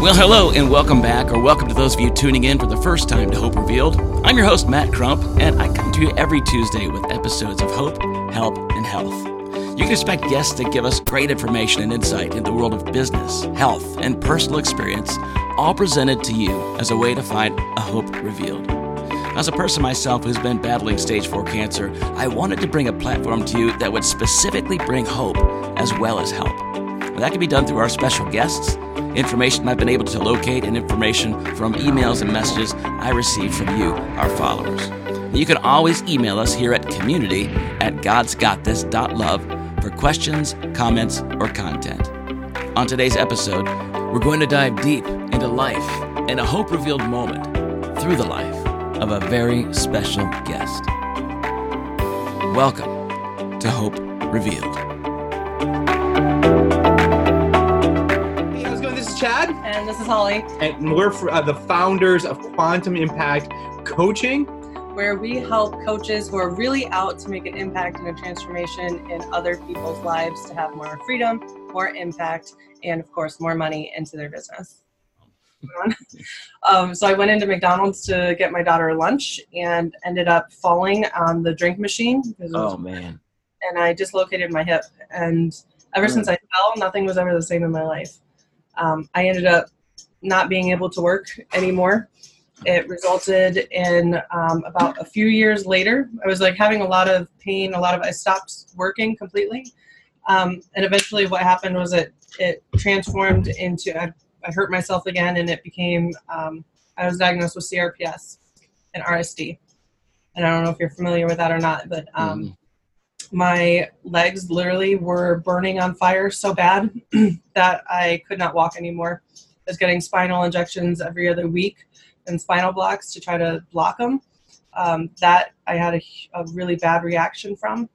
Well, hello and welcome back, or welcome to those of you tuning in for the first time to Hope Revealed. I'm your host, Matt Crump, and I come to you every Tuesday with episodes of hope, help, and health. You can expect guests to give us great information and insight into the world of business, health, and personal experience, all presented to you as a way to find a hope revealed. As a person myself who's been battling stage 4 cancer, I wanted to bring a platform to you that would specifically bring hope as well as help. That can be done through our special guests, information I've been able to locate, and information from emails and messages I receive from you, our followers. You can always email us here at community at godsgotthis.love for questions, comments, or content. On today's episode, we're going to dive deep into life and a hope revealed moment through the life of a very special guest. Welcome to Hope Revealed. This is Holly, and we're uh, the founders of Quantum Impact Coaching. where we help coaches who are really out to make an impact and a transformation in other people's lives to have more freedom, more impact, and of course, more money into their business. um, so I went into McDonald's to get my daughter lunch and ended up falling on the drink machine was- Oh, man. and I dislocated my hip. And ever Mm. since I fell, nothing was ever the same in my life. Um, I ended up not being able to work anymore. It resulted in um, about a few years later, I was like having a lot of pain, a lot of, I stopped working completely. Um, and eventually what happened was it, it transformed into, I, I hurt myself again and it became, um, I was diagnosed with CRPS and RSD. And I don't know if you're familiar with that or not, but um, Mhm. my legs literally were burning on fire so bad that I could not walk anymore. I was getting spinal injections every other week and spinal blocks to try to block them. Um, that I had a, a really bad reaction from.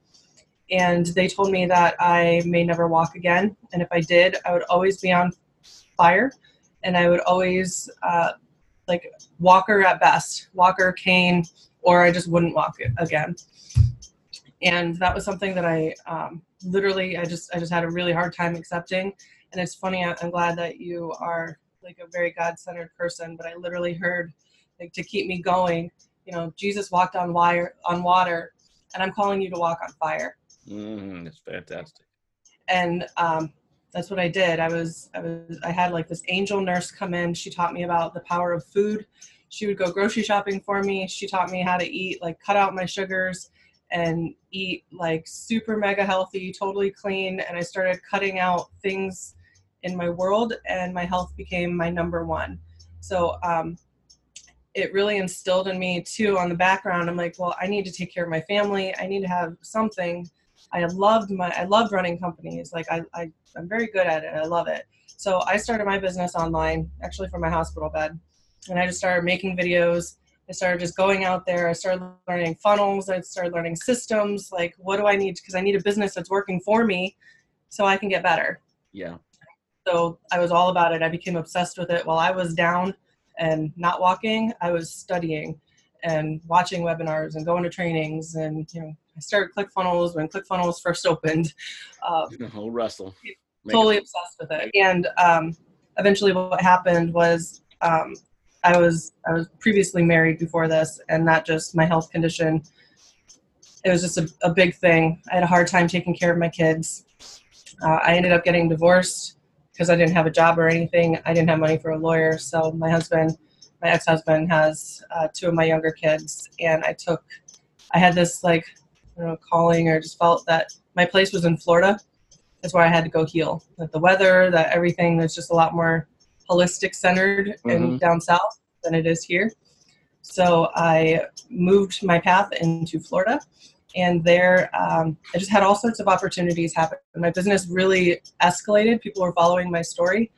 And they told me that I may never walk again. And if I did, I would always be on fire and I would always, uh, like, walker at best, walker, cane, or I just wouldn't walk again and that was something that I um, literally I just I just had a really hard time accepting. And it's funny. I'm glad that you are like a very God-centered person, but I literally heard like to keep me going. You know, Jesus walked on wire on water, and I'm calling you to walk on fire. Mm, that's fantastic. And um, that's what I did. I was I was I had like this angel nurse come in. She taught me about the power of food. She would go grocery shopping for me. She taught me how to eat, like cut out my sugars and eat like super mega healthy, totally clean. And I started cutting out things in my world, and my health became my number one. So um, it really instilled in me too on the background. I'm like, well, I need to take care of my family. I need to have something. I loved my, I loved running companies. Like I, I, I'm very good at it. I love it. So I started my business online, actually from my hospital bed, and I just started making videos. I started just going out there. I started learning funnels. I started learning systems. Like, what do I need? Because I need a business that's working for me so I can get better. Yeah. So I was all about it. I became obsessed with it while I was down and not walking. I was studying and watching webinars and going to trainings. And, you know, I started ClickFunnels when ClickFunnels first opened. Um, Russell. Totally obsessed with it. And um, eventually, what happened was um, I was I was previously married before this, and that just my health condition. It was just a, a big thing. I had a hard time taking care of my kids. Uh, I ended up getting divorced because I didn't have a job or anything. I didn't have money for a lawyer, so my husband, my ex-husband, has uh, two of my younger kids, and I took. I had this like, I don't know, calling or just felt that my place was in Florida That's where I had to go heal. That the weather, that everything was just a lot more holistic centered in Mhm. down south than it is here. So I moved my path into Florida, and there um, I just had all sorts of opportunities happen. My business really escalated. People were following my story.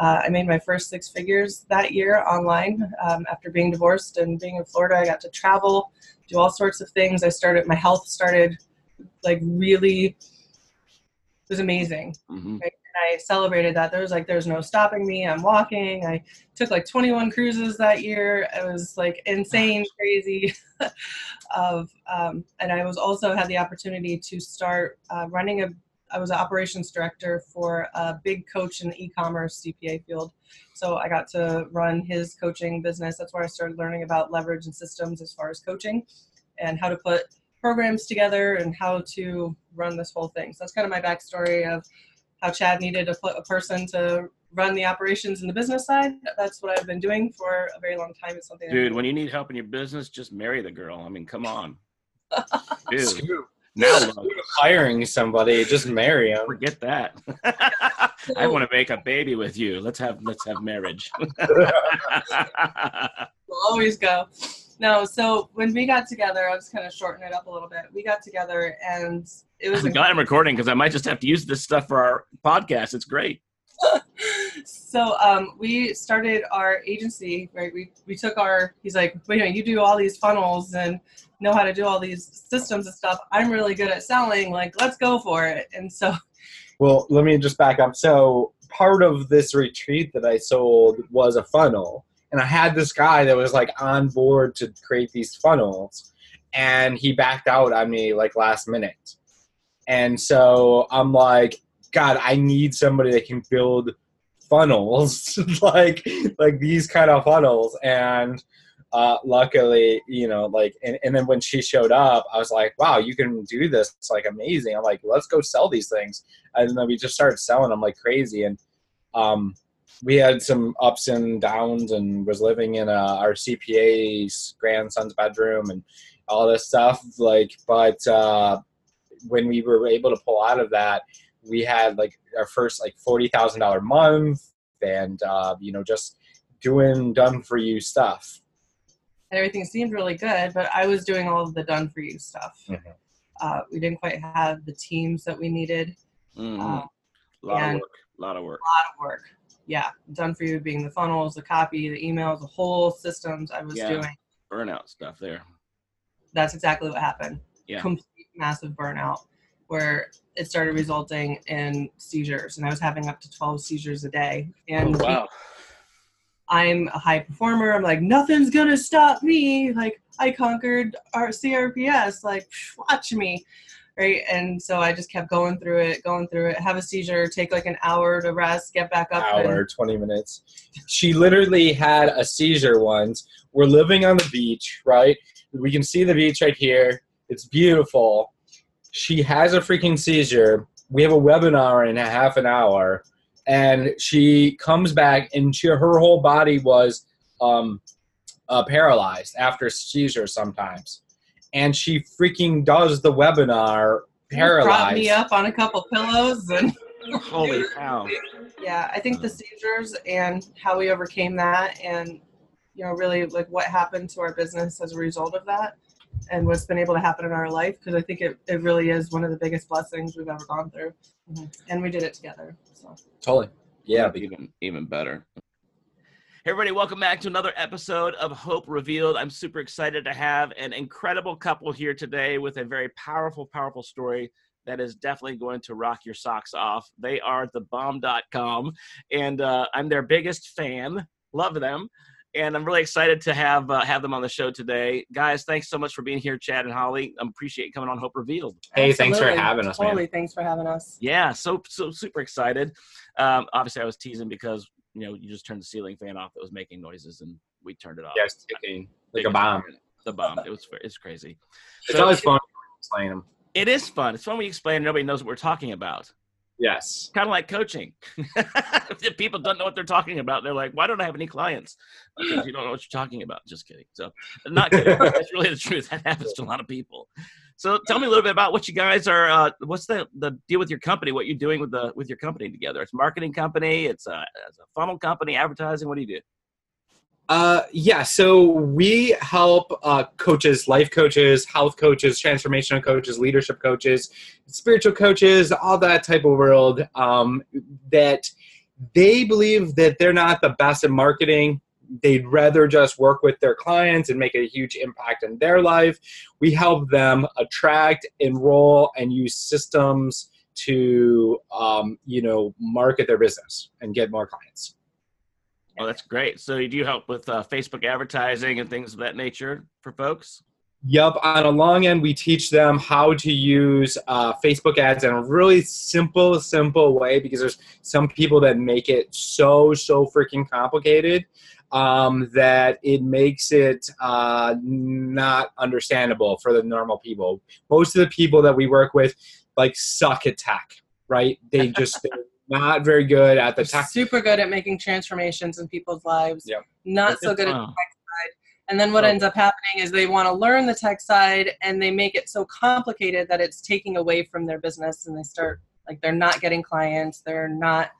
Uh, I made my first six figures that year online um, after being divorced and being in Florida. I got to travel, do all sorts of things. I started, my health started like really it was amazing. Mhm. And I celebrated that. There was like, there's no stopping me. I'm walking. I took like 21 cruises that year. It was like insane, crazy. of um, and I was also had the opportunity to start uh, running a, I was an operations director for a big coach in the e-commerce CPA field. So I got to run his coaching business. That's where I started learning about leverage and systems as far as coaching and how to put programs together and how to run this whole thing. So that's kind of my backstory of how Chad needed a, a person to run the operations and the business side. That's what I've been doing for a very long time. It's something. Dude, when you need help in your business, just marry the girl. I mean, come on. Dude. Screw, Now screw hiring somebody, just marry them. forget that. I want to make a baby with you. Let's have let's have marriage. We'll always go. No, so when we got together, I was kind of shorten it up a little bit. We got together and it was I'm glad I'm recording because I might just have to use this stuff for our podcast. It's great. so um, we started our agency right we, we took our he's like wait a minute you do all these funnels and know how to do all these systems and stuff i'm really good at selling like let's go for it and so Well, let me just back up. So, part of this retreat that I sold was a funnel. And I had this guy that was like on board to create these funnels. And he backed out on me like last minute. And so I'm like, God, I need somebody that can build funnels like like these kind of funnels. And uh, luckily, you know, like, and, and then when she showed up, I was like, wow, you can do this. It's like amazing. I'm like, let's go sell these things. And then we just started selling them like crazy. And um, we had some ups and downs and was living in uh, our CPA's grandson's bedroom and all this stuff. Like, but uh, when we were able to pull out of that, we had like our first like $40,000 month and, uh, you know, just doing done for you stuff. and everything seemed really good but i was doing all of the done for you stuff Mhm. uh, we didn't quite have the teams that we needed Mhm. uh, a lot of work. A lot of work. a lot of work yeah done for you being the funnels the copy the emails the whole systems i was Yeah. doing Burnout stuff there. that's exactly what happened Yeah. complete massive burnout where it started resulting in seizures and i was having up to 12 seizures a day and Oh, wow. i'm a high performer i'm like nothing's gonna stop me like i conquered our crps like watch me right and so i just kept going through it going through it have a seizure take like an hour to rest get back up and- hour, 20 minutes. She literally had a seizure once. We're living on the beach, right? We can see the beach right here. It's beautiful. She has a freaking seizure. We have a webinar in a half an hour, and she comes back, and she, her whole body was um, uh, paralyzed after seizure sometimes. And she freaking does the webinar paralyzed. prop me up on a couple pillows and Holy cow. yeah i think the mm. seizures and how we overcame that and you know really like what happened to our business as a result of that and what's been able to happen in our life because i think it, it really is one of the biggest blessings we've ever gone through mm-hmm. and we did it together so Totally. Yeah. That's even even better. Hey everybody, welcome back to another episode of Hope Revealed. I'm super excited to have an incredible couple here today with a very powerful, powerful story that is definitely going to rock your socks off. They are thebomb.com, and uh, I'm their biggest fan. Love them. And I'm really excited to have uh, have them on the show today, guys. Thanks so much for being here, Chad and Holly. I appreciate you coming on Hope Revealed. Hey, thanks for having us, man. totally thanks for having us Yeah, so so super excited. Um, obviously, I was teasing because you know you just turned the ceiling fan off that was making noises, and we turned it off. Yes, ticking like a bomb. The bomb. It was it's crazy. It's So- always fun explaining them. It is fun. It's fun when you explain. and Nobody knows what we're talking about. Yes. Kind of like coaching. if people don't know what they're talking about, they're like, "Why don't I have any clients?" Because you don't know what you're talking about. Just kidding. So, not kidding. That's really the truth. That happens to a lot of people. So, tell me a little bit about what you guys are. Uh, what's the the deal with your company? What you're doing with the with your company together? It's a marketing company. It's a, it's a funnel company. Advertising. What do you do? Uh, yeah. So we help uh, coaches, life coaches, health coaches, transformational coaches, leadership coaches, spiritual coaches, all that type of world. Um, that they believe that they're not the best at marketing. They'd rather just work with their clients and make a huge impact in their life. We help them attract, enroll, and use systems to, um, you know, market their business and get more clients. Oh, that's great. So, you do help with uh, Facebook advertising and things of that nature for folks? Yep. On a long end, we teach them how to use uh, Facebook ads in a really simple, simple way because there's some people that make it so, so freaking complicated um, that it makes it uh, not understandable for the normal people. Most of the people that we work with like suck at tech, right? They just they're not very good at the tech. Super good at making transformations in people's lives. Yep. Not so good at Wow. And then what Oh. ends up happening is they want to learn the tech side and they make it so complicated that it's taking away from their business and they start like they're not getting clients, they're not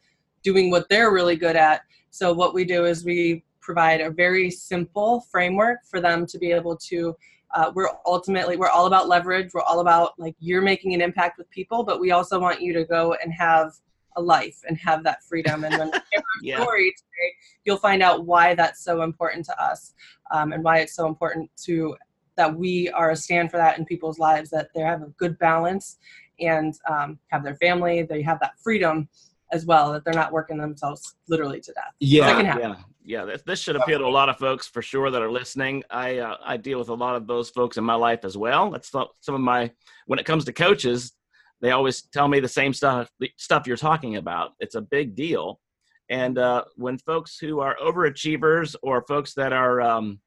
doing what they're really good at. So what we do is we provide a very simple framework for them to be able to uh, we're ultimately we're all about leverage we're all about like you're making an impact with people but we also want you to go and have a life and have that freedom and when we share our Yeah. story today you'll find out why that's so important to us um, and why it's so important to that we are a stand for that in people's lives that they have a good balance and um, have their family they have that freedom as well that they're not working themselves literally to death Yeah. Yeah, yeah. This, this should appeal to a lot of folks for sure that are listening. I uh, I deal with a lot of those folks in my life as well. That's some some of my when it comes to coaches, they always tell me the same stuff the stuff you're talking about. It's a big deal, and uh, when folks who are overachievers or folks that are um,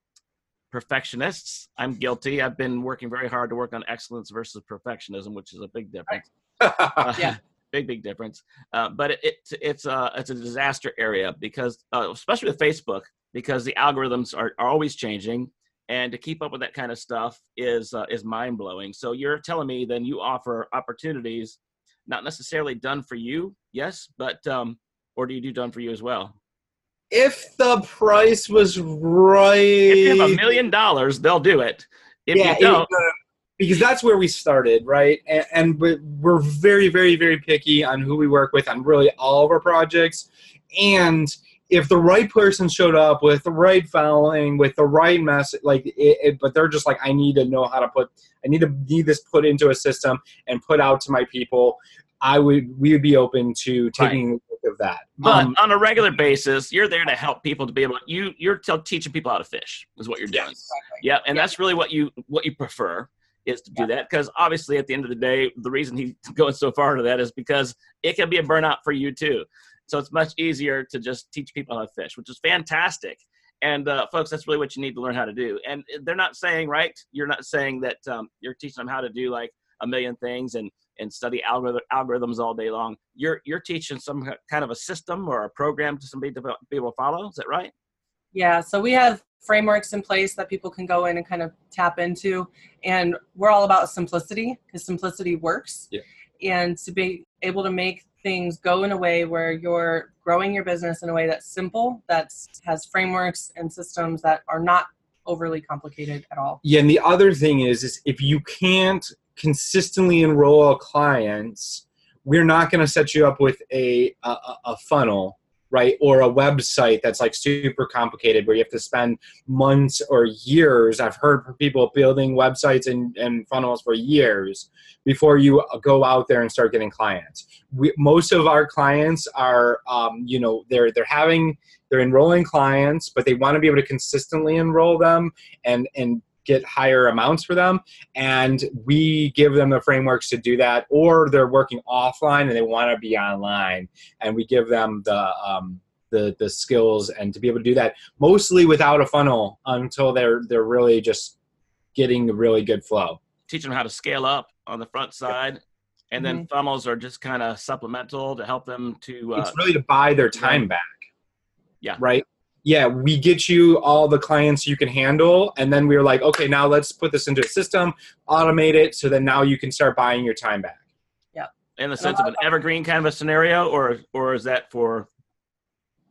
perfectionists, I'm guilty. I've been working very hard to work on excellence versus perfectionism, which is a big difference. Uh, Yeah. Big big difference. Uh, but it, it it's a it's a disaster area because uh, especially with Facebook because the algorithms are, are always changing and to keep up with that kind of stuff is uh, is mind blowing. So you're telling me then you offer opportunities not necessarily done for you, yes, but um, or do you do done for you as well? if the price was right, If you have a million dollars, they'll do it. If yeah, you don't, uh, because that's where we started, right? And, and we- we're very, very, very picky on who we work with on really all of our projects. And if the right person showed up with the right following, with the right message, like, it, it, but they're just like, I need to know how to put, I need to need this put into a system and put out to my people. I would, we would be open to taking a look of that. but Um, on a regular basis, you're there to help people to be able. to, You you're t- teaching people how to fish is what you're doing. yes. Yeah, and Yeah. that's really what you what you prefer is to do that because obviously at the end of the day, the reason he's going so far to that is because it can be a burnout for you too. So it's much easier to just teach people how to fish, which is fantastic. And uh, folks, that's really what you need to learn how to do. And they're not saying right. You're not saying that um, you're teaching them how to do like a million things and and study algorithm, algorithms all day long. You're you're teaching some kind of a system or a program to somebody to be able to follow. Is that right? Yeah, so we have frameworks in place that people can go in and kind of tap into. And we're all about simplicity because simplicity works. Yeah. And to be able to make things go in a way where you're growing your business in a way that's simple, that has frameworks and systems that are not overly complicated at all. Yeah, and the other thing is, is if you can't consistently enroll clients, we're not going to set you up with a, a a funnel, right, or a website that's like super complicated where you have to spend months or years. I've heard people building websites and, and funnels for years before you go out there and start getting clients. We, most of our clients are, um, you know, they're they're having they're enrolling clients, but they want to be able to consistently enroll them and and get higher amounts for them and we give them the frameworks to do that or they're working offline and they want to be online and we give them the um, the the skills and to be able to do that mostly without a funnel until they're they're really just getting a really good flow. Teaching them how to scale up on the front side and then funnels are just kind of supplemental to help them to uh, it's really to buy their time back. Yeah. right yeah we get you all the clients you can handle. And then we were like okay now let's put this into a system automate it so that now you can start buying your time back. Yeah. in the sense of an evergreen kind of a scenario or or is that for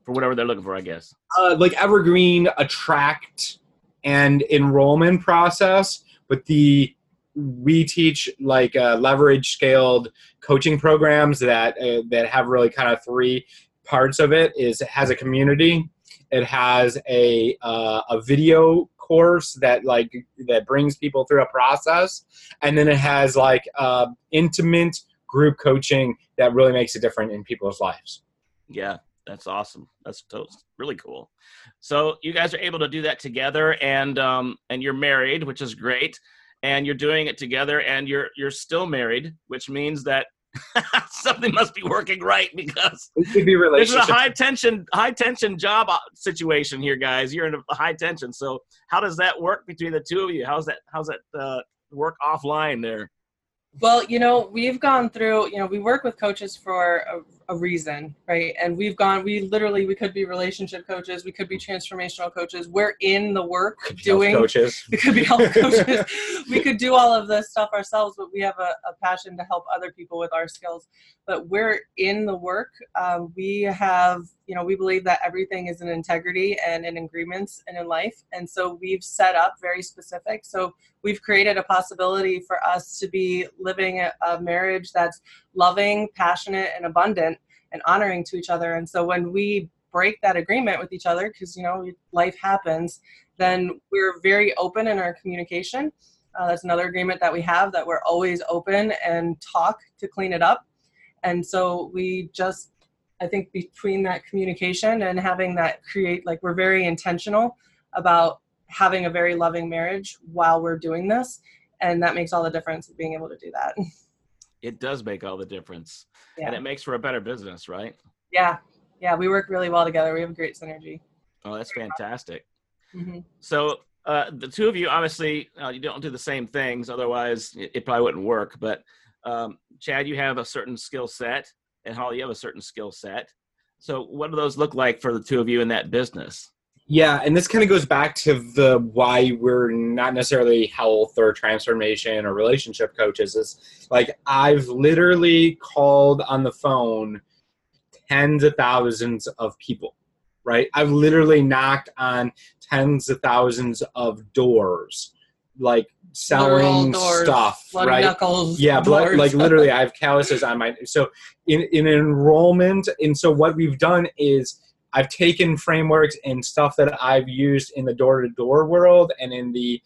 for whatever they're looking for i guess? Uh, like evergreen attract and enrollment process. But the we teach like uh, leverage scaled coaching programs that uh, that have really kind of three parts of it is it has a community it has a uh, a video course that like that brings people through a process and then it has like uh, intimate group coaching that really makes a difference in people's lives yeah That's awesome. That's really cool. So you guys are able to do that together, and um, and you're married, which is great, and you're doing it together, and you're you're still married, which means that something must be working right because It could be this is a high tension high tension job uh, situation here, guys. You're in a high tension. So how does that work between the two of you? How's that how's that uh, work offline there? Well, you know, we've gone through, you know, we work with coaches for a, reason, right? And we've gone, we literally, we could be relationship coaches, we could be transformational coaches. We're in the work Health doing, coaches. we could be health coaches. we could do all of this stuff ourselves, but we have a, a passion to help other people with our skills. But we're in the work. Um, we have, you know, we believe that everything is in integrity and in agreements and in life. And so we've set up very specific. So we've created a possibility for us to be living a, a marriage that's loving, passionate, and abundant and honoring to each other. And so when we break that agreement with each other, because, you know, life happens, then we're very open in our communication. Uh, that's another agreement that we have that we're always open and talk to clean it up. And so we just, I think between that communication and having that create, like we're very intentional about having a very loving marriage while we're doing this. And that makes all the difference of being able to do that. It does make all the difference, and it makes for a better business, right? Yeah. Yeah. We work really well together. We have great synergy. Oh, that's fantastic. hmm So uh, the two of you, obviously, uh, you don't do the same things. Otherwise, it, it probably wouldn't work. But um, Chad, you have a certain skill set, and Holly, you have a certain skill set. So, what do those look like for the two of you in that business? Yeah, and this kind of goes back to the why we're not necessarily health or transformation or relationship coaches. Is like I've literally called on the phone tens of thousands of people, right? I've literally knocked on tens of thousands of doors, like selling doors, stuff, right? knuckles. yeah blood, like literally i have calluses on my so in in enrollment and so what we've done is i've taken frameworks and stuff that i've used in the door-to-door world and in the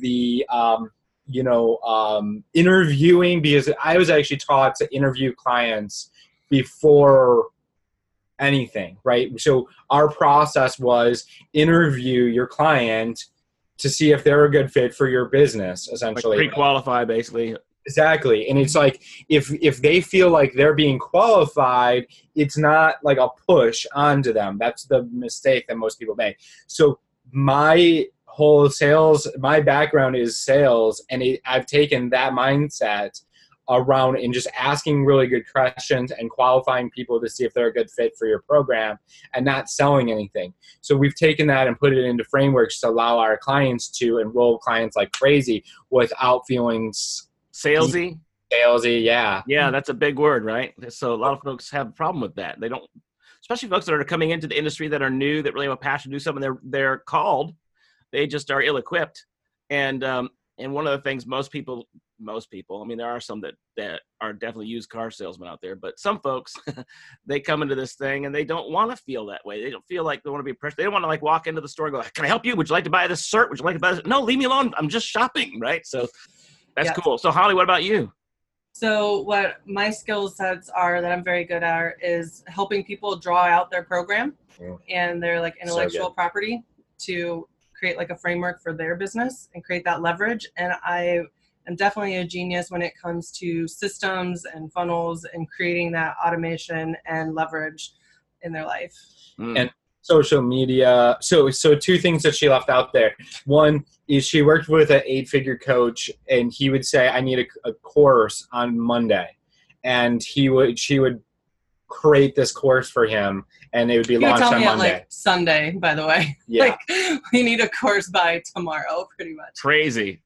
the um you know um interviewing because i was actually taught to interview clients before anything right so our process was interview your client to see if they're a good fit for your business Like essentially pre-qualify, basically. Exactly. And it's like if if they feel like they're being qualified, it's not like a push onto them. That's the mistake that most people make. So my whole sales, my background is sales, and it, I've taken that mindset around and just asking really good questions and qualifying people to see if they're a good fit for your program and not selling anything. So we've taken that and put it into frameworks to allow our clients to enroll clients like crazy without feeling Salesy. salesy. Yeah. Yeah, that's a big word, right? So a lot of folks have a problem with that. They don't, especially folks that are coming into the industry that are new, that really have a passion to do something. They're they're called, they just are ill-equipped. And um, and one of the things most people, most people, I mean, there are some that that are definitely used car salesmen out there, but some folks, they come into this thing and they don't want to feel that way. They don't feel like they want to be pressured They don't want to like walk into the store and go, "Can I help you? Would you like to buy this shirt? Would you like to buy this?" No, leave me alone. I'm just shopping, right? So that's Yeah. cool. So Holly, what about you? So what my skill sets are that I'm very good at is helping people draw out their program Mm. and their like intellectual good. property to create like a framework for their business and create that leverage. And I am definitely a genius when it comes to systems and funnels and creating that automation and leverage in their life. Mm. And- social media. So so two things that she left out there. One is she worked with an eight figure coach and he would say, I need a, a course on Monday. And he would she would create this course for him and it would be You would launched tell on me Monday. like Sunday, by the way. yeah. Like we need a course by tomorrow, pretty much. Crazy.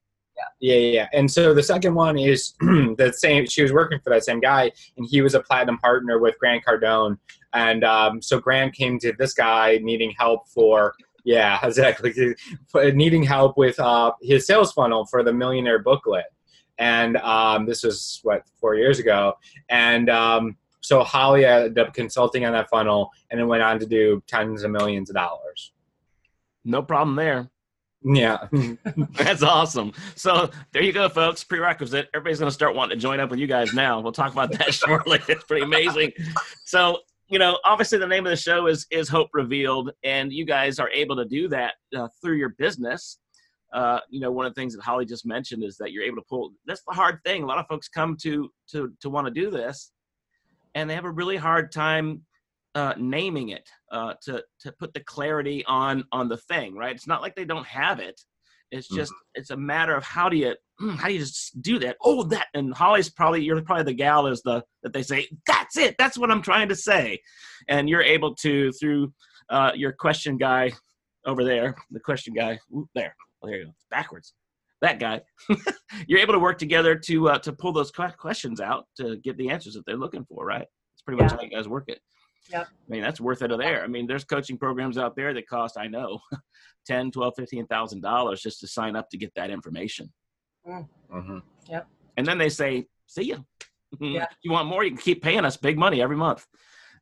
Yeah, yeah, yeah. And so the second one is the same. She was working for that same guy, and he was a platinum partner with Grant Cardone. And um, so Grant came to this guy needing help for, yeah, exactly, needing help with uh, his sales funnel for the Millionaire Booklet. And um, this was what four years ago. And um, so Holly ended up consulting on that funnel, and then went on to do tens of millions of dollars. No problem there. Yeah. That's awesome. So there you go, folks. Prerequisite. Everybody's going to start wanting to join up with you guys now. We'll talk about that shortly. It's pretty amazing. So you know, obviously the name of the show is is Hope Revealed, and you guys are able to do that uh, through your business. Uh, you know, one of the things that Holly just mentioned is that you're able to pull. That's the hard thing. A lot of folks come to to to want to do this, and they have a really hard time uh, naming it uh, to to put the clarity on on the thing. Right? It's not like they don't have it. It's just mm-hmm. it's a matter of how do you hmm, how do you just do that? Oh, that and Holly's probably you're probably the gal is the that they say that's it. That's what I'm trying to say, and you're able to through uh, your question guy over there, the question guy ooh, there. Oh, there you go. Backwards. That guy. you're able to work together to uh, to pull those questions out to get the answers that they're looking for. Right. It's pretty much yeah. how you guys work it. Yep. I mean, that's worth it there. I mean, there's coaching programs out there that cost, I know, 10, 12, 15,000 dollars just to sign up to get that information. Mm. Mm-hmm. Yep. And then they say, see you. Yeah. you want more, you can keep paying us big money every month.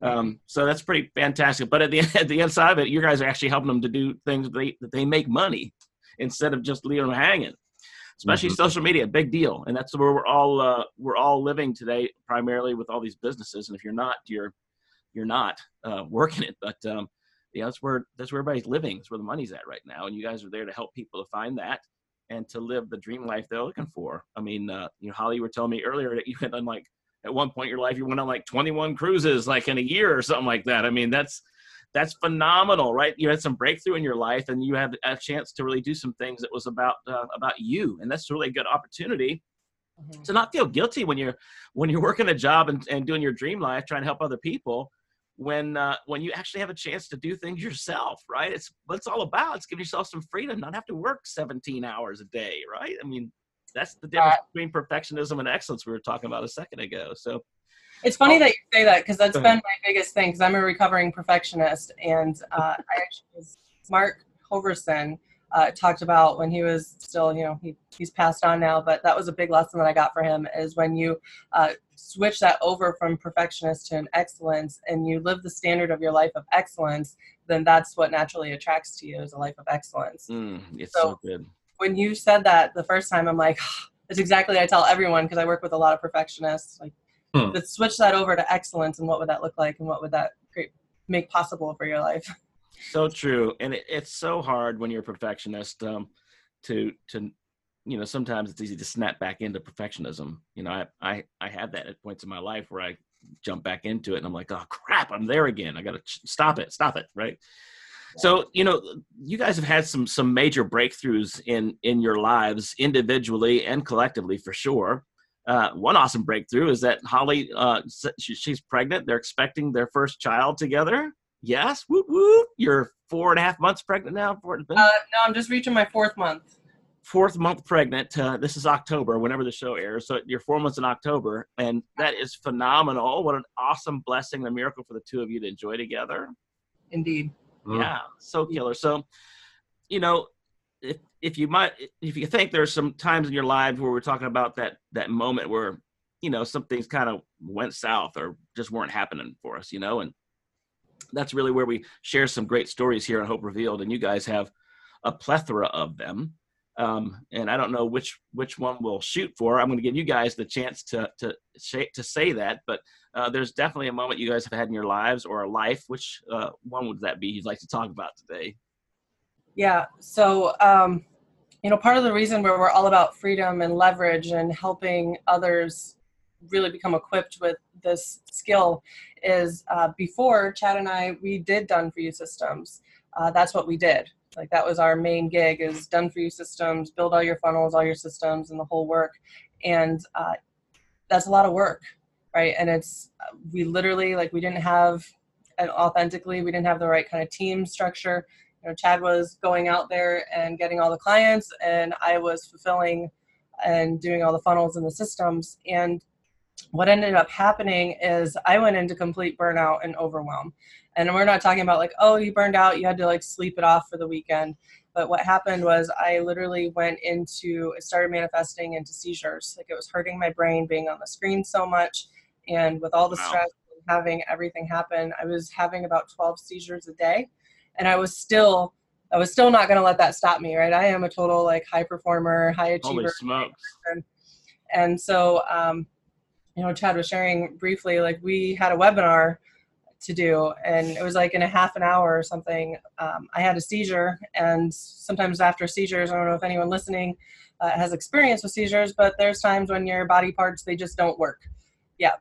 Um, so that's pretty fantastic. But at the at the inside of it, you guys are actually helping them to do things that they, that they make money instead of just leaving them hanging. Especially mm-hmm. social media, big deal, and that's where we're all uh, we're all living today, primarily with all these businesses. And if you're not, you're you're not uh, working it. But um, yeah, that's where that's where everybody's living. That's where the money's at right now, and you guys are there to help people to find that and to live the dream life they're looking for. I mean, uh, you know, Holly, you were telling me earlier that you had done like at one point in your life you went on like 21 cruises like in a year or something like that. I mean, that's that's phenomenal, right? You had some breakthrough in your life, and you had a chance to really do some things that was about uh, about you, and that's really a good opportunity mm-hmm. to not feel guilty when you're when you're working a job and, and doing your dream life, trying to help other people when uh, when you actually have a chance to do things yourself, right? It's what it's all about. It's giving yourself some freedom, not have to work 17 hours a day, right? I mean, that's the difference uh, between perfectionism and excellence we were talking about a second ago. So it's funny oh, that you say that because that's been my biggest thing. Because I'm a recovering perfectionist, and uh, I actually Mark Hoverson uh, talked about when he was still, you know, he, he's passed on now, but that was a big lesson that I got for him is when you uh, switch that over from perfectionist to an excellence and you live the standard of your life of excellence, then that's what naturally attracts to you is a life of excellence. Mm, it's so, so, good. When you said that the first time, I'm like, it's exactly I tell everyone because I work with a lot of perfectionists. Like, hmm. let's switch that over to excellence, and what would that look like, and what would that create, make possible for your life? So true and it, it's so hard when you're a perfectionist um, to to you know sometimes it's easy to snap back into perfectionism. You know i i i had that at points in my life where i jump back into it and i'm like oh crap i'm there again. I gotta stop it stop it right? So you know you guys have had some some major breakthroughs in in your lives individually and collectively for sure. Uh, one awesome breakthrough is that holly uh, she, she's pregnant. They're expecting their first child together Yes, whoop whoop. You're four and a half months pregnant now. Four, uh, no, I'm just reaching my fourth month. Fourth month pregnant. Uh, this is October, whenever the show airs. So you're four months in October, and that is phenomenal. What an awesome blessing, a miracle for the two of you to enjoy together. Indeed. Mm. Yeah, so killer. So, you know, if if you might, if you think there's some times in your lives where we're talking about that that moment where you know some things kind of went south or just weren't happening for us, you know, and that's really where we share some great stories here on Hope Revealed, and you guys have a plethora of them. Um, and I don't know which which one we'll shoot for. I'm going to give you guys the chance to to say, to say that, but uh, there's definitely a moment you guys have had in your lives or a life. Which uh, one would that be? You'd like to talk about today? Yeah. So um, you know, part of the reason where we're all about freedom and leverage and helping others really become equipped with this skill is uh, before Chad and I, we did done for you systems. Uh, that's what we did. Like that was our main gig is done for you systems, build all your funnels, all your systems and the whole work. And uh, that's a lot of work, right? And it's, we literally, like we didn't have, and authentically, we didn't have the right kind of team structure. You know, Chad was going out there and getting all the clients and I was fulfilling and doing all the funnels and the systems. And what ended up happening is I went into complete burnout and overwhelm. And we're not talking about like, oh, you burned out, you had to like sleep it off for the weekend. But what happened was I literally went into, it started manifesting into seizures. Like it was hurting my brain being on the screen so much. And with all the wow. stress and having everything happen, I was having about 12 seizures a day. And I was still, I was still not going to let that stop me, right? I am a total like high performer, high achiever. Holy smokes. And, and so, um, you know, Chad was sharing briefly, like we had a webinar to do and it was like in a half an hour or something. Um, i had a seizure and sometimes after seizures i don't know if anyone listening uh, has experience with seizures but there's times when your body parts they just don't work. Yeah.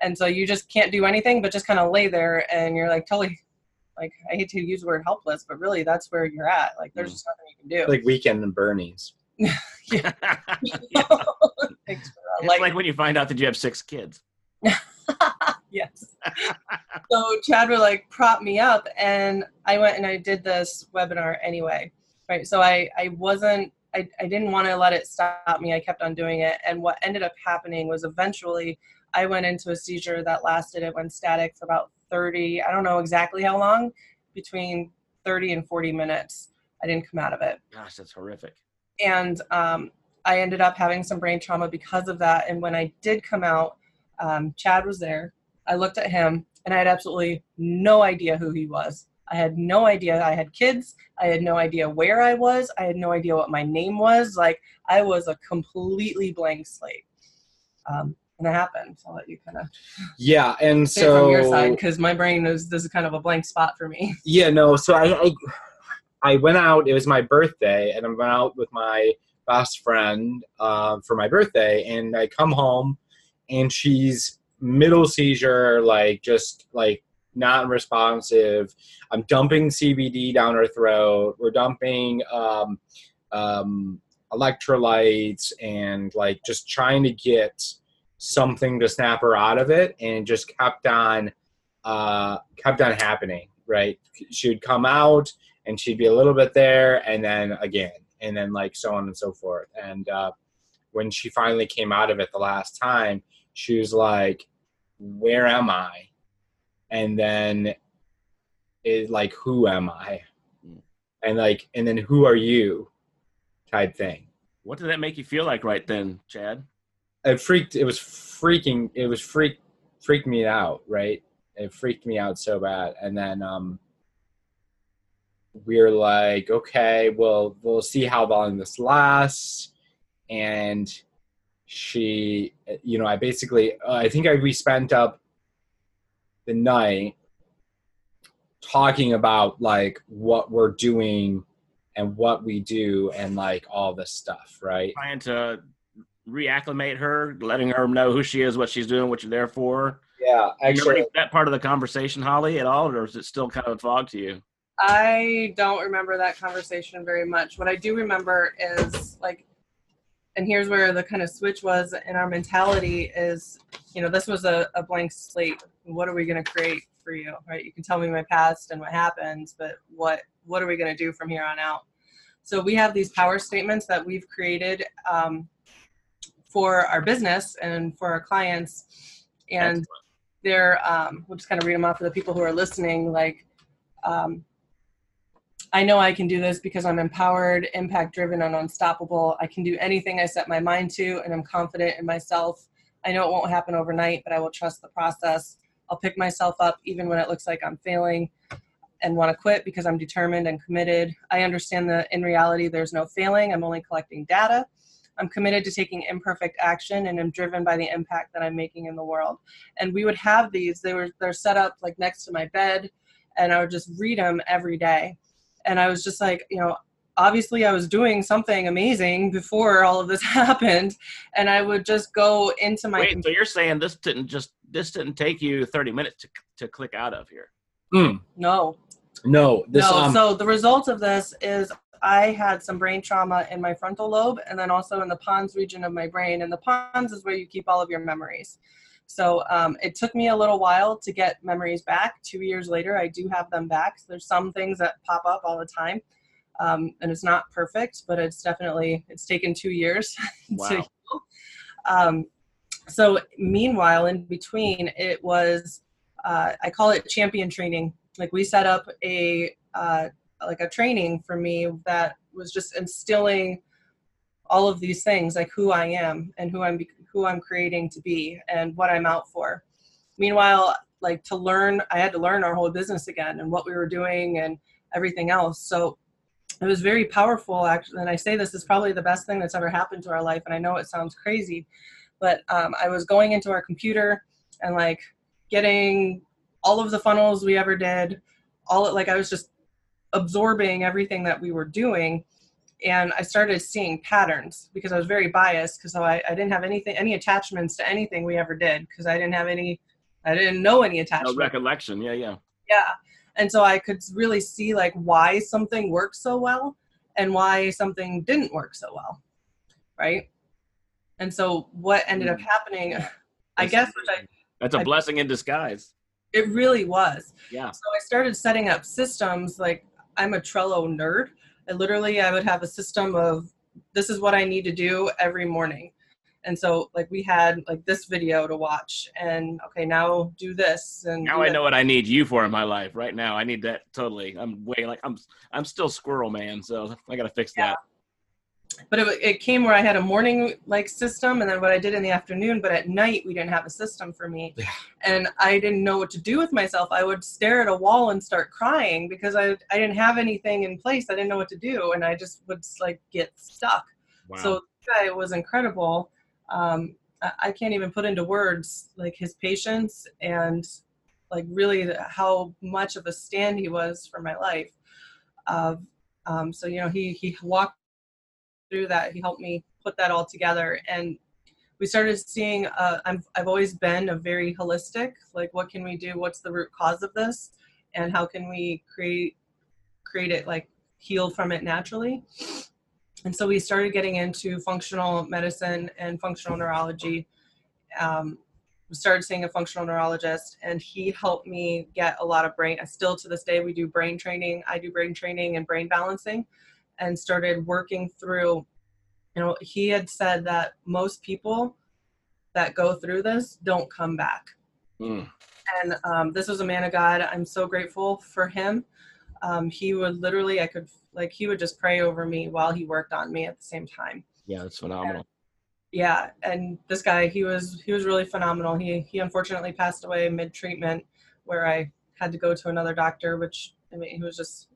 And so you just can't do anything but just kind of lay there and you're like totally like i hate to use the word helpless but really that's where you're at. Like there's just nothing you can do. Like Weekend at Bernie's. Thanks for Like- like when you find out that you have six kids. yes. so Chad would like prop me up, and I went and I did this webinar anyway, right? So I I wasn't I I didn't want to let it stop me. I kept on doing it, and what ended up happening was eventually I went into a seizure that lasted. It went static for about thirty. I don't know exactly how long, between thirty and forty minutes. I didn't come out of it Gosh, that's horrific. And um, I ended up having some brain trauma because of that. And when I did come out, um, Chad was there. I looked at him, and I had absolutely no idea who he was. I had no idea I had kids. I had no idea where I was. I had no idea what my name was. Like I was a completely blank slate. Um, and that happened. So I'll let you kind of Yeah, and so from your side because my brain is this is kind of a blank spot for me. Yeah, no. So I, I, I went out. It was my birthday, and I went out with my best friend uh, for my birthday. And I come home, and she's middle seizure, like just like not responsive. I'm dumping CBD down her throat. We're dumping um, um, electrolytes and like just trying to get something to snap her out of it, and just kept on uh, kept on happening. Right, she would come out and she'd be a little bit there, and then again, and then like so on and so forth. And uh, when she finally came out of it the last time, she was like, "Where am I?" And then is like, "Who am I?" And like, and then who are you? Type thing. What did that make you feel like right then, Chad? it freaked it was freaking it was freak freaked me out right it freaked me out so bad and then um we are like okay well we'll see how long this lasts and she you know i basically uh, i think I, we spent up the night talking about like what we're doing and what we do and like all this stuff right Trying to reacclimate her, letting her know who she is, what she's doing, what you're there for. yeah Do you remember actually that part of the conversation, Holly, at all, or is it still kind of a fog to you? I don't remember that conversation very much. What I do remember is like, and here's where the kind of switch was in our mentality is, you know, this was a, a blank slate. What are we going to create for you, right? You can tell me my past and what happened, but what what are we going to do from here on out? So we have these power statements that we've created um, for our business and for our clients, and Excellent. they're um, we'll just kind of read them off for the people who are listening. Like, um, I know I can do this because I'm empowered, impact driven, and unstoppable. I can do anything I set my mind to, and I'm confident in myself. I know it won't happen overnight, but I will trust the process. I'll pick myself up even when it looks like I'm failing and want to quit because I'm determined and committed. I understand that in reality, there's no failing. I'm only collecting data. I'm committed to taking imperfect action and I'm driven by the impact that I'm making in the world. And we would have these, they were they're set up like next to my bed and I would just read them every day. And I was just like, you know, obviously I was doing something amazing before all of this happened. And I would just go into my Wait, so you're saying this didn't just this didn't take you 30 minutes to to click out of here? Mm, no, no this no. um, so the result of this is I had some brain trauma in my frontal lobe and then also in the pons region of my brain. And the pons is where you keep all of your memories. So um, it took me a little while to get memories back. Two years later, I do have them back. So there's some things that pop up all the time, um, and it's not perfect, but it's definitely it's taken two years to heal. Um, so meanwhile, in between, it was uh, I call it champion training. Like we set up a uh, like a training for me that was just instilling all of these things like who I am and who I'm who I'm creating to be and what I'm out for. Meanwhile, like to learn, I had to learn our whole business again and what we were doing and everything else. So it was very powerful actually and i say this is probably the best thing that's ever happened to our life and i know it sounds crazy but um, i was going into our computer and like getting all of the funnels we ever did, all like I was just absorbing everything that we were doing and I started seeing patterns because I was very biased because I, I didn't have anything any attachments to anything we ever did because I didn't have any I didn't know any attachments. No recollection. Yeah, yeah. Yeah. And so I could really see like why something worked so well and why something didn't work so well. Right. And so what ended up Mm. happening, I guess, which I, That's a I- blessing in disguise. it really was. Yeah. So I started setting up systems like I'm a Trello nerd. I literally I would have a system of this is what I need to do every morning. And so like we had like this video to watch and okay, now do this and Now I know what I need you for in my life. Right now, I need that totally. I'm way like I'm. I'm still squirrel man, so I gotta fix Yeah. that. But it, it came where I had a morning like system and then what I did in the afternoon, but at night we didn't have a system for me. Yeah. And I didn't know what to do with myself. I would stare at a wall and start crying because I, I didn't have anything in place. I didn't know what to do. And I just would like get stuck. Wow. So it was incredible. Um, I, I can't even put into words like his patience and like really the- how much of a stand he was for my life. Uh, um, so you know he he walked through that. He helped me put that all together, and we started seeing. Uh, I'm I've always been a very holistic. Like, what can we do? What's the root cause of this, and how can we create create it like heal from it naturally? And so we started getting into functional medicine and functional neurology. Um, we started seeing a functional neurologist, and he helped me get a lot of brain. Still to this day, we do brain training. I do brain training and brain balancing, and started working through. You know, he had said that most people that go through this don't come back Mm. and um, this was a man of God. I'm so grateful for him. Um, he would literally, I could like, he would just pray over me while he worked on me at the same time. Yeah, that's phenomenal. Yeah, and this guy, he was he was really phenomenal. He he unfortunately passed away mid treatment, where I had to go to another doctor. Which I mean, he was just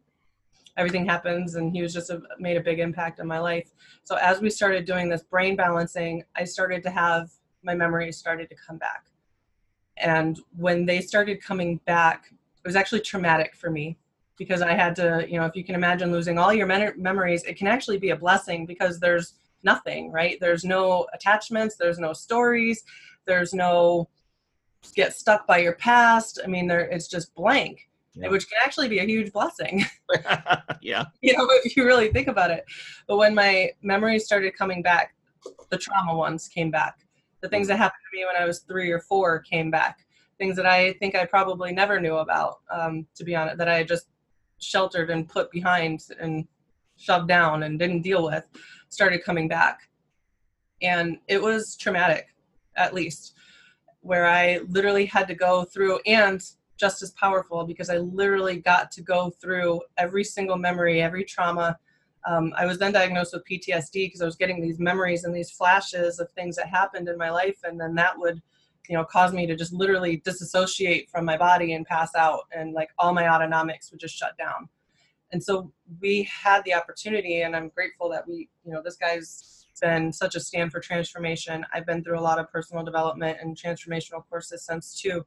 everything happens, and he was just a, made a big impact on my life. So as we started doing this brain balancing, I started to have my memories started to come back, and when they started coming back, it was actually traumatic for me because I had to, you know, if you can imagine losing all your men- memories, it can actually be a blessing because there's nothing, right? There's no attachments, there's no stories, there's no get stuck by your past. I mean, there it's just blank, Yeah. which can actually be a huge blessing, yeah. you know, if you really think about it. But when my memories started coming back, the trauma ones came back. The things that happened to me when I was three or four came back. Things that I think I probably never knew about, um, to be honest, that I just sheltered and put behind and shoved down and didn't deal with started coming back. And it was traumatic, at least, where I literally had to go through and just as powerful because I literally got to go through every single memory, every trauma. Um, I was then diagnosed with PTSD because I was getting these memories and these flashes of things that happened in my life, and then that would, you know, cause me to just literally disassociate from my body and pass out, and like all my autonomics would just shut down. And so we had the opportunity, and I'm grateful that we, you know, this guy's been such a stand for transformation. I've been through a lot of personal development and transformational courses since too,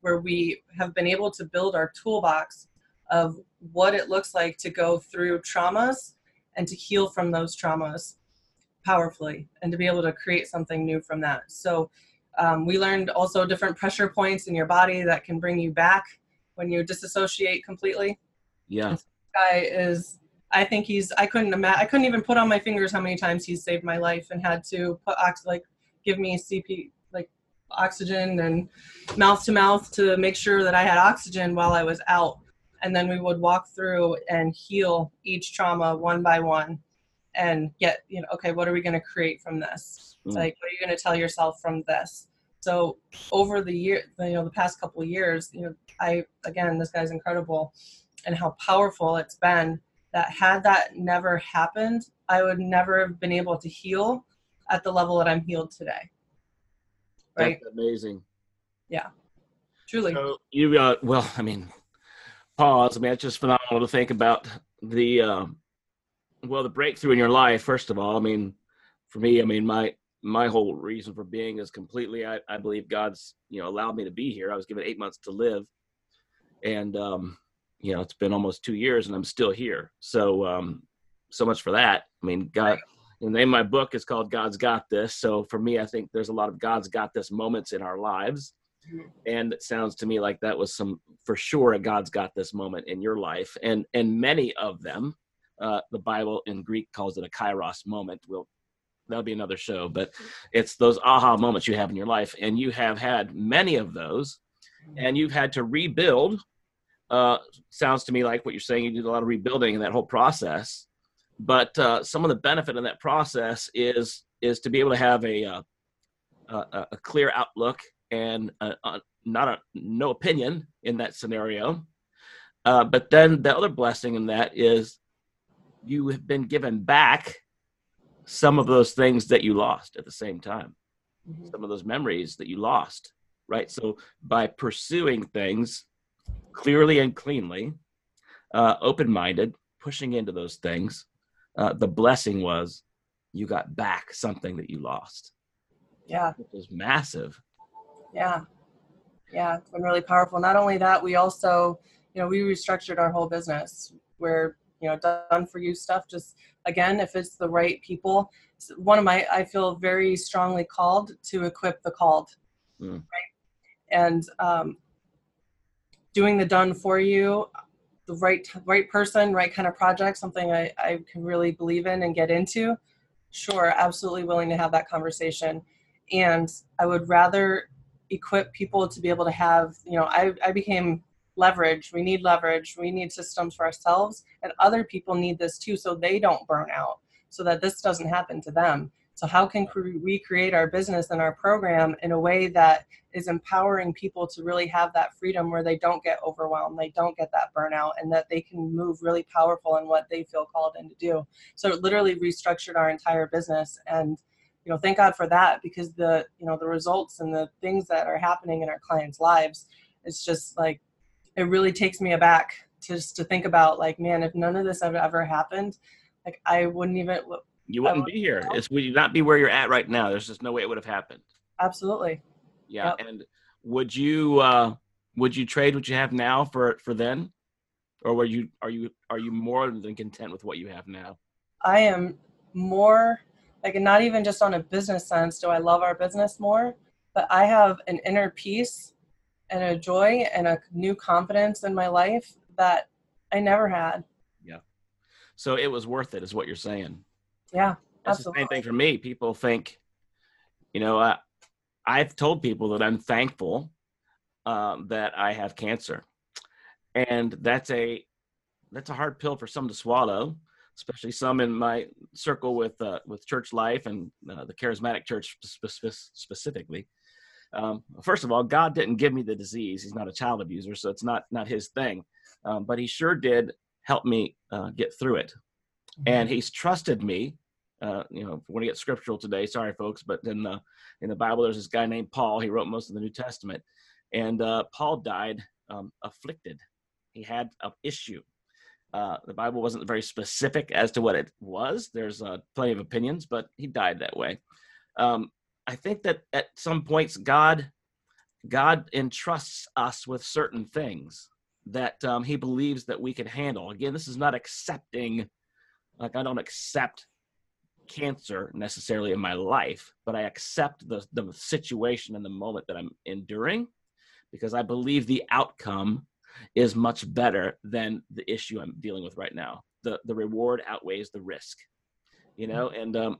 where we have been able to build our toolbox of what it looks like to go through traumas and to heal from those traumas powerfully and to be able to create something new from that. So um, we learned also different pressure points in your body that can bring you back when you disassociate completely Yeah. guy is I think he's I couldn't imagine I couldn't even put on my fingers how many times he's saved my life and had to put ox like give me CP like oxygen and mouth to mouth to make sure that I had oxygen while I was out. And then we would walk through and heal each trauma one by one and get you know okay what are we going to create from this? Mm. like what are you going to tell yourself from this? So over the year you know the past couple of years you know I again this guy's incredible and how powerful it's been that had that never happened i would never have been able to heal at the level that i'm healed today right That's amazing. Yeah, truly So you, uh, well, I mean, pause. I mean, it's just phenomenal to think about the, um, well, the breakthrough in your life. First of all, I mean, for me, I mean, my my whole reason for being is completely. I, I believe God's, you know, allowed me to be here. I was given eight months to live, and um, you know it's been almost two years and i'm still here. So um, so much for that. I mean god the name of my book is called god's got this. So for me i think there's a lot of god's got this moments in our lives. And it sounds to me like that was some for sure a god's got this moment in your life. And and many of them uh, the bible in greek calls it a kairos moment. We'll that'll be another show but it's those aha moments you have in your life. And you have had many of those. And you've had to rebuild uh, sounds to me like what you're saying you did a lot of rebuilding in that whole process. But uh, some of the benefit in that process is is to be able to have a uh, a, a clear outlook and a, a, not a no opinion in that scenario. Uh, but then the other blessing in that is you have been given back some of those things that you lost at the same time. Mhm. some of those memories that you lost right? So by pursuing things clearly and cleanly uh, open-minded pushing into those things uh, the blessing was you got back something that you lost Yeah. which was massive Yeah. Yeah, it's been really powerful. Not only that, we also, you know, we restructured our whole business where, you know, done for you stuff. Just again, if it's the right people, one of my, I feel very strongly called to equip the called. Mm. Right. And um, doing the done for you, the right, right person, right kind of project, something I, I can really believe in and get into. Sure, absolutely willing to have that conversation. And I would rather equip people to be able to have you know I, I became leverage we need leverage we need systems for ourselves and other people need this too so they don't burn out so that this doesn't happen to them so how can we create our business and our program in a way that is empowering people to really have that freedom where they don't get overwhelmed they don't get that burnout and that they can move really powerful in what they feel called in to do? So it literally restructured our entire business and you know thank god for that because the you know the results and the things that are happening in our clients lives it's just like it really takes me aback just to think about like man if none of this had ever happened like i wouldn't even you wouldn't be here. it's would you not be where you're at right now? There's just no way it would have happened. Absolutely. Yeah and would you uh would you trade what you have now for for then? Or were you are you are you more than content with what you have now? I am more like not even just on a business sense do i love our business more but i have an inner peace and a joy and a new confidence in my life that i never had. Yeah. so it was worth it is what you're saying yeah that's the same thing for me. People think you know uh, i've told people that i'm thankful uh, that i have cancer. And that's a that's a hard pill for some to swallow especially some in my circle with uh, with church life and uh, the charismatic church spe- spe- specifically. Um, first of all, God didn't give me the disease; He's not a child abuser, so it's not not His thing. Um, but He sure did help me uh, get through it, and He's trusted me. Uh, you know, want to get scriptural today. Sorry, folks, but in the in the Bible, there's this guy named Paul. He wrote most of the New Testament, and uh, Paul died um, afflicted. He had an issue. Uh, the Bible wasn't very specific as to what it was. There's uh, plenty of opinions, but he died that way. Um, I think that at some points, God, God entrusts us with certain things that um, He believes that we can handle. Again, this is not accepting. Like I don't accept cancer necessarily in my life, but I accept the the situation and the moment that I'm enduring, because I believe the outcome is much better than the issue I'm dealing with right now. The the reward outweighs the risk, you know. And um,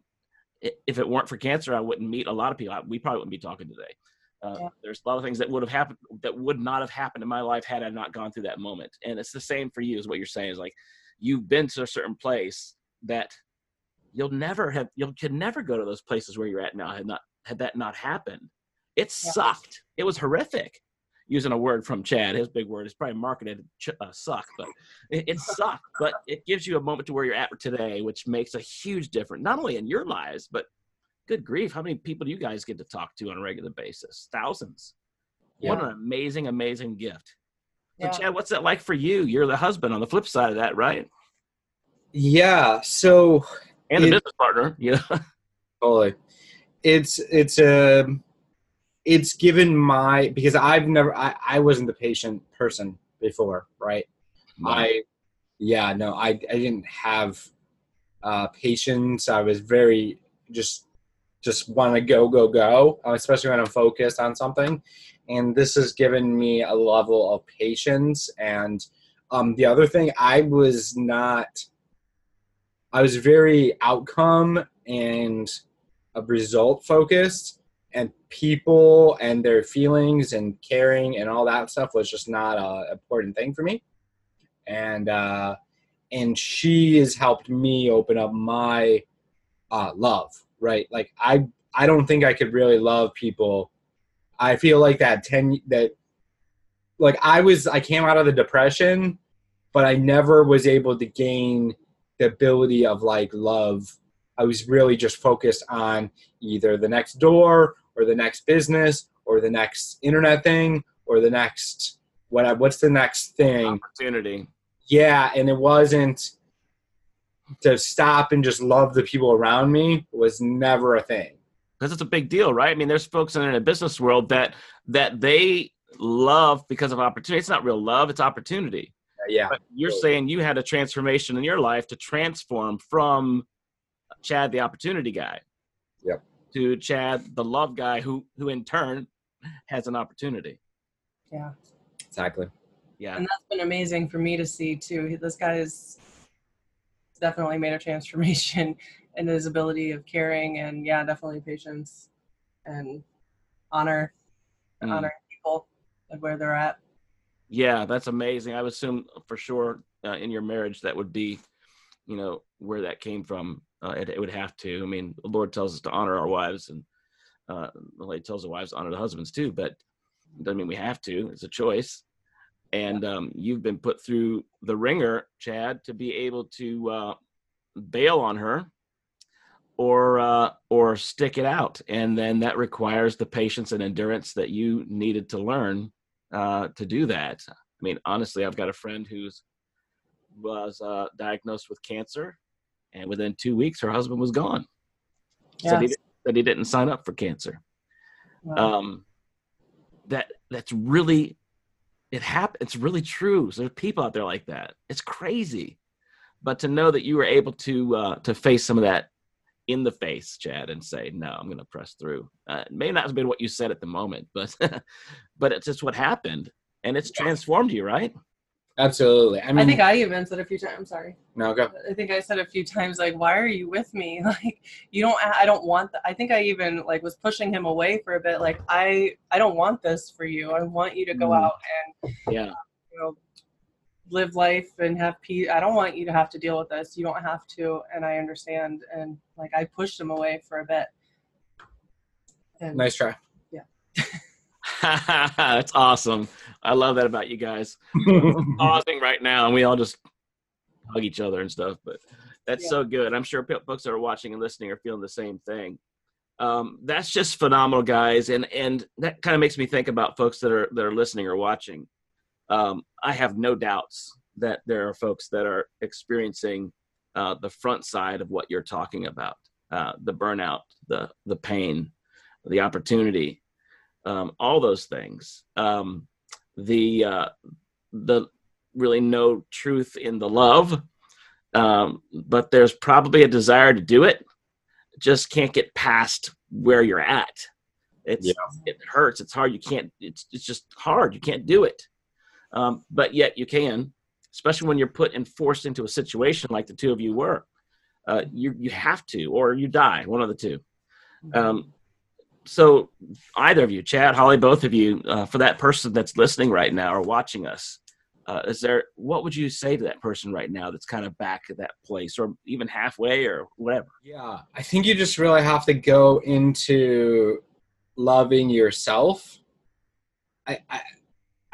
if it weren't for cancer, I wouldn't meet a lot of people. I- We probably wouldn't be talking today. Uh, Yeah. There's a lot of things that would have happened that would not have happened in my life had I not gone through that moment. And it's the same for you, is what you're saying. Is like you've been to a certain place that you'll never have. You could never go to those places where you're at now had not had that not happened. It Yeah. sucked. It was horrific using a word from Chad. His big word is probably marketed ch- uh, suck, but it, it sucked. But it gives you a moment to where you're at today, which makes a huge difference, not only in your lives, but good grief, how many people do you guys get to talk to on a regular basis? Thousands. What an amazing, amazing gift. Yeah. Chad, what's that like for you? You're the husband on the flip side of that, right? Yeah. So And the It- business partner. yeah. totally, it's it's um it's given my because I've never I, I wasn't the patient person before, right? I, yeah, no, I, I didn't have uh, patience. I was very just just want to go go go, especially when I'm focused on something. And this has given me a level of patience. And um, the other thing, I was not. I was very outcome and a result focused, and people and their feelings and caring and all that stuff was just not a important thing for me. And uh, and she has helped me open up my uh, love right like i i don't think i could really love people i feel like that 10 that like i was i came out of the depression but i never was able to gain the ability of like love. I was really just focused on either the next door or the next business or the next internet thing or the next what what's the next thing? Opportunity. Yeah and it wasn't to stop and just love the people around me was never a thing because it's a big deal right? I mean there's folks in the business world that that they love because of opportunity. It's not real love it's opportunity. Uh, yeah. But you're saying you had a transformation in your life to transform from chad the opportunity guy yep. to chad the love guy who who in turn has an opportunity. Yeah. exactly. Yeah. And that's been amazing for me to see too. This guy has definitely made a transformation in his ability of caring and yeah, definitely patience and honor, Mm. honoring people and where they're at. Yeah, that's amazing. I would assume for sure uh, in your marriage that would be, you know, where that came from. Uh, it, it would have to. I mean, the Lord tells us to honor our wives, and uh, the Lord tells the wives to honor the husbands too. But it doesn't mean we have to. It's a choice. And um, you've been put through the wringer, Chad, to be able to uh, bail on her or uh, or stick it out, and then that requires the patience and endurance that you needed to learn uh, to do that. I mean, honestly, I've got a friend who's was uh, diagnosed with cancer, and within two weeks, her husband was gone. Said, he, said he didn't sign up for cancer. Wow. Um, that that's really it happened. It's really true. So there's people out there like that. It's crazy, but to know that you were able to uh, to face some of that in the face, Chad, and say, "No, I'm going to press through." Uh, it may not have been what you said at the moment, but but it's just what happened, and it's transformed you, right? absolutely i mean I think I even said a few times. I'm sorry. no go I think I said a few times like, "Why are you with me? Like, you don't. I don't want that." I think I even like was pushing him away for a bit. Like, I I don't want this for you. I want you to go Mm. out and Yeah, you know live life and have peace. I don't want you to have to deal with this. You don't have to, and I understand. And like, I pushed him away for a bit. And nice try Yeah. that's awesome. I love that about you guys. pausing right now and we all just hug each other and stuff but that's Yeah. so good i'm sure folks that are watching and listening are feeling the same thing um, that's just phenomenal guys and and that kind of makes me think about folks that are that are listening or watching um, i have no doubts that there are folks that are experiencing uh, the front side of what you're talking about uh, the burnout the the pain the opportunity um, all those things. Um, the uh, the really no truth in the love um, but there's probably a desire to do it. Just can't get past where you're at. It's Yeah. it hurts. It's hard. You can't it's it's just hard. You can't do it um, but yet you can especially when you're put and forced into a situation like the two of you were. Uh, you you have to or you die one of the two. Um, so either of you, Chad, Holly, both of you, uh, for that person that's listening right now or watching us, uh, is there what would you say to that person right now that's kind of back at that place or even halfway or whatever? yeah i think you just really have to go into loving yourself. I i,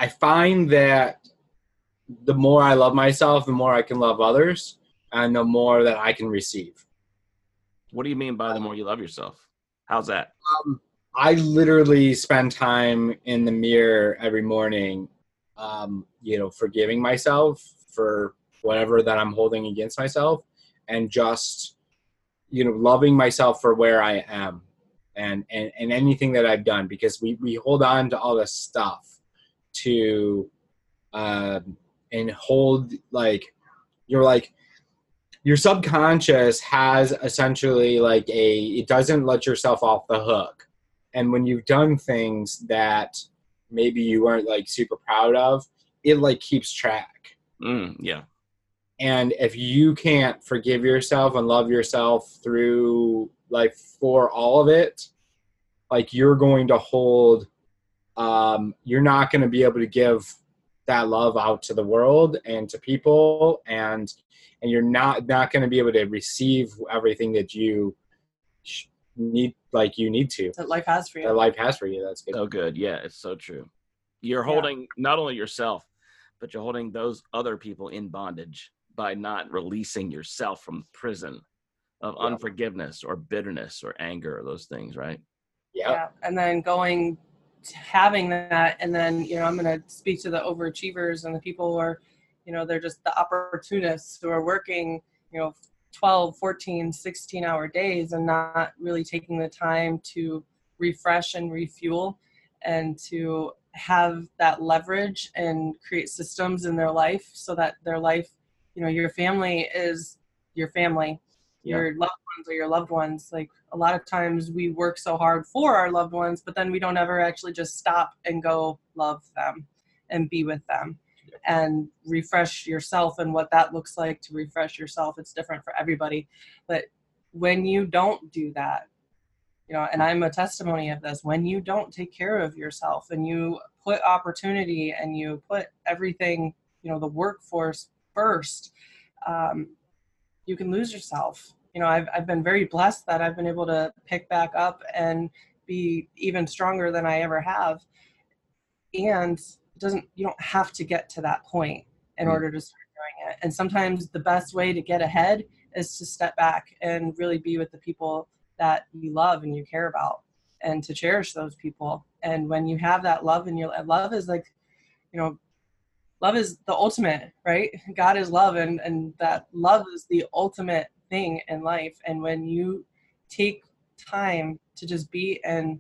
I find that the more i love myself the more i can love others and the more that i can receive What do you mean by the more you love yourself? How's that? um, I literally spend time in the mirror every morning, um, you know, forgiving myself for whatever that I'm holding against myself, and just, you know, loving myself for where I am, and and and anything that I've done because we we hold on to all this stuff to um, and hold like you're like your subconscious has essentially like a it doesn't let yourself off the hook and when you've done things that maybe you weren't like super proud of it like keeps track Mm, yeah. and if you can't forgive yourself and love yourself through like for all of it like you're going to hold um you're not going to be able to give that love out to the world and to people and and you're not not going to be able to receive everything that you sh- need like you need to that life has for you. that life has for you that's good So good. Yeah, it's so true. You're Yeah. holding not only yourself, but you're holding those other people in bondage by not releasing yourself from prison of Yeah. unforgiveness or bitterness or anger or those things, right? yeah yeah and then going to having that and then you know i'm going to speak to the overachievers and the people who are you know they're just the opportunists who are working you know 12 14 16 hour days and not really taking the time to refresh and refuel and to have that leverage and create systems in their life so that their life you know your family is your family Yeah. your loved ones or your loved ones like a lot of times we work so hard for our loved ones but then we don't ever actually just stop and go love them and be with them and refresh yourself and what that looks like to refresh yourself it's different for everybody but when you don't do that you know and i'm a testimony of this when you don't take care of yourself and you put opportunity and you put everything you know the workforce first um, you can lose yourself. You know I've, I've been very blessed that i've been able to pick back up and be even stronger than i ever have. And it doesn't you don't have to get to that point in Mm. order to start doing it. And sometimes the best way to get ahead is to step back and really be with the people that you love and you care about and to cherish those people. And when you have that love and your love is like you know love is the ultimate right? God is love and and that love is the ultimate thing in life. And when you take time to just be and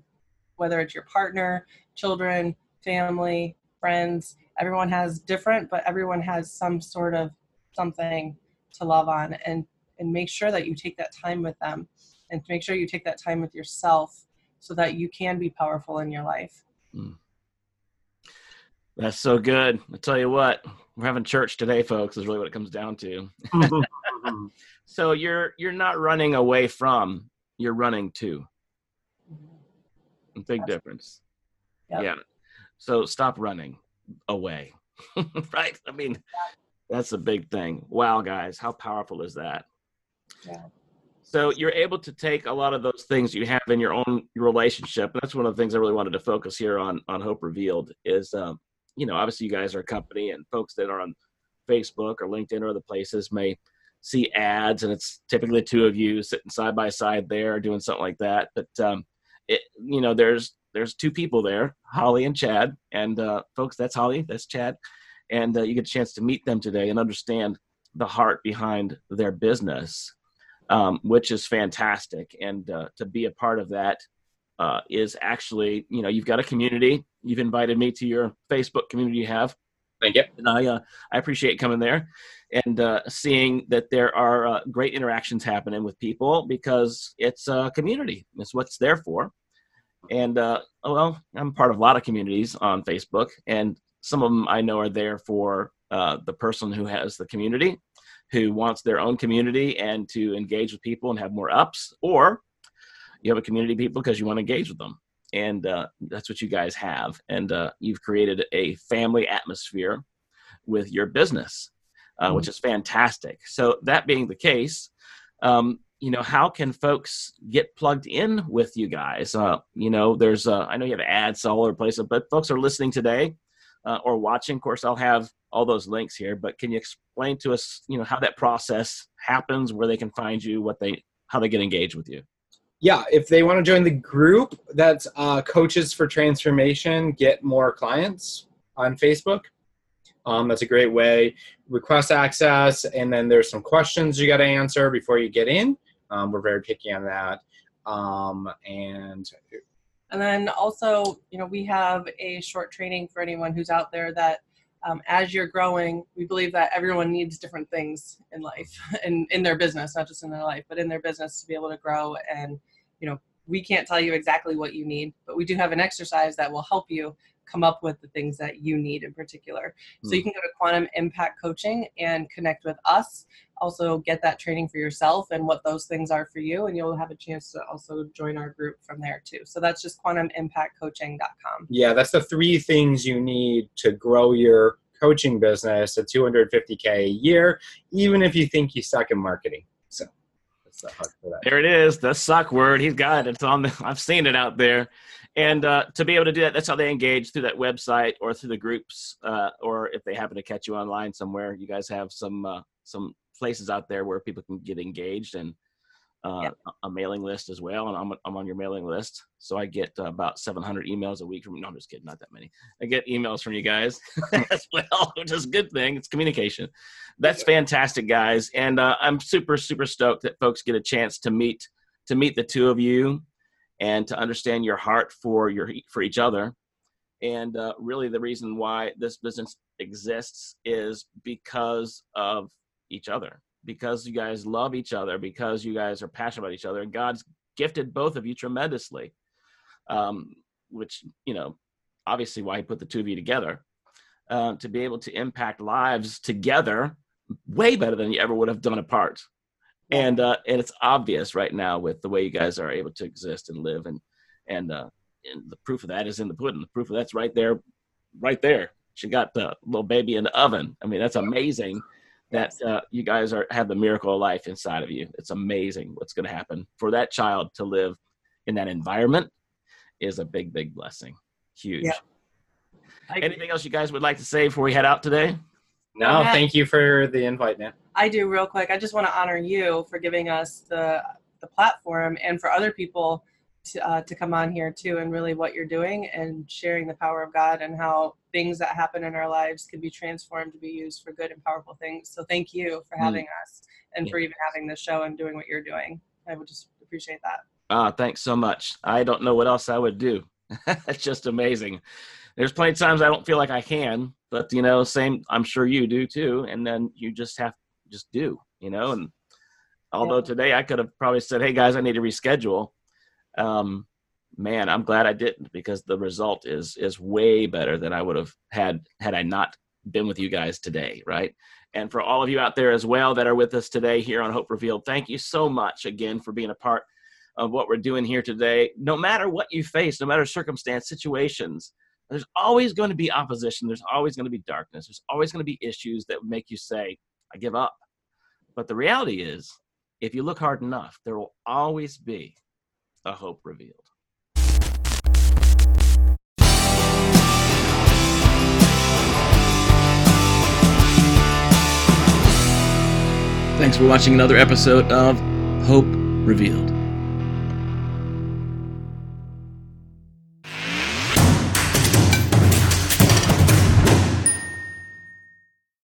whether it's your partner children family friends everyone has different but everyone has some sort of something to love on. And and make sure that you take that time with them and make sure you take that time with yourself so that you can be powerful in your life hmm. That's so good. I tell you what, we're having church today, folks, is really what it comes down to. So you're you're not running away from, you're running to. Big That's- difference. Yep. Yeah. So stop running away. right? I mean, that's a big thing. Wow, guys, how powerful is that? Yeah. So you're able to take a lot of those things you have in your own relationship. And that's one of the things I really wanted to focus here on on Hope Revealed is um, you know, obviously you guys are a company and folks that are on Facebook or LinkedIn or other places may see ads and it's typically two of you sitting side by side there doing something like that. But um it you know, there's there's two people there, Holly and Chad. And uh folks, that's Holly, that's Chad. And uh, you get a chance to meet them today and understand the heart behind their business um, which is fantastic. And uh, to be a part of that uh, is actually, you know, you've got a community. You've invited me to your Facebook community you have, thank you and I uh, I appreciate coming there and uh, seeing that there are uh, great interactions happening with people because it's a community. It's what's there for. And uh, well, I'm part of a lot of communities on Facebook, and some of them I know are there for uh, the person who has the community, who wants their own community and to engage with people and have more ups, or you have a community of people because you want to engage with them. And uh, that's what you guys have. And uh, you've created a family atmosphere with your business, uh, which is fantastic. So, that being the case, um, you know, how can folks get plugged in with you guys? Uh, you know, there's, uh, I know you have ads all over the place, but folks are listening today uh, or watching. Of course, I'll have all those links here, but can you explain to us, you know, how that process happens, where they can find you, what they, how they get engaged with you? Yeah if they want to join the group that's uh, coaches for transformation get more clients on facebook um, that's a great way request access and then there's some questions you got to answer before you get in um, we're very picky on that um, and And then also, you know, we have a short training for anyone who's out there that um, as you're growing, we believe that everyone needs different things in life and in their business, not just in their life, but in their business to be able to grow. And, you know, we can't tell you exactly what you need, but we do have an exercise that will help you come up with the things that you need in particular. So Hmm. you can go to Quantum Impact Coaching and connect with us. Also, get that training for yourself and what those things are for you, and you'll have a chance to also join our group from there too. So that's just quantumimpactcoaching.com. Yeah, that's the three things you need to grow your coaching business at 250k a year, even if you think you suck in marketing. So that's the hook for that. There it is, the suck word. He's got it. It's on the. I've seen it out there, and uh, to be able to do that, that's how they engage through that website or through the groups, uh, or if they happen to catch you online somewhere. You guys have some uh, some places out there where people can get engaged and. Uh, Yep. A mailing list as well, and I'm, I'm on your mailing list, so I get uh, about 700 emails a week from. No, I'm just kidding, not that many. I get emails from you guys as well, which is a good thing. It's communication. That's fantastic, guys, and uh, I'm super super stoked that folks get a chance to meet to meet the two of you and to understand your heart for your for each other. And uh, really, the reason why this business exists is because of each other, because you guys love each other, because you guys are passionate about each other, and God's gifted both of you tremendously. Um, which you know, obviously, why He put the two of you together uh, to be able to impact lives together way better than you ever would have done apart and uh, and it's obvious right now with the way you guys are able to exist and live and and uh, and the proof of that is in the pudding. The proof of that's right there, right there. She got the little baby in the oven. I mean, that's amazing that uh, you guys are have the miracle of life inside of you. It's amazing what's going to happen for that child to live in that environment is a big, big blessing. Huge. Yeah. Anything else you guys would like to say before we head out today? No, Yeah. thank you for the invite, man. I do real quick. I just want to honor you for giving us the the platform and for other people to, uh, to come on here too and really what you're doing and sharing the power of God and how things that happen in our lives can be transformed to be used for good and powerful things. So thank you for Mm. having us and Yeah. for even having this show and doing what you're doing. I would just appreciate that. Ah, thanks so much. I don't know what else I would do. it's just amazing. There's plenty of times I don't feel like I can, but you know, same. I'm sure you do too. And then you just have just do, you know. And although today I could have probably said, "Hey guys, I need to reschedule," um, man, I'm glad I didn't because the result is is way better than I would have had had I not been with you guys today, right? And for all of you out there as well that are with us today here on Hope Revealed, thank you so much again for being a part of what we're doing here today. No matter what you face, no matter circumstance, situations, there's always going to be opposition. There's always going to be darkness. There's always going to be issues that make you say, I give up. But the reality is, if you look hard enough, there will always be a hope revealed. Thanks for watching another episode of Hope Revealed.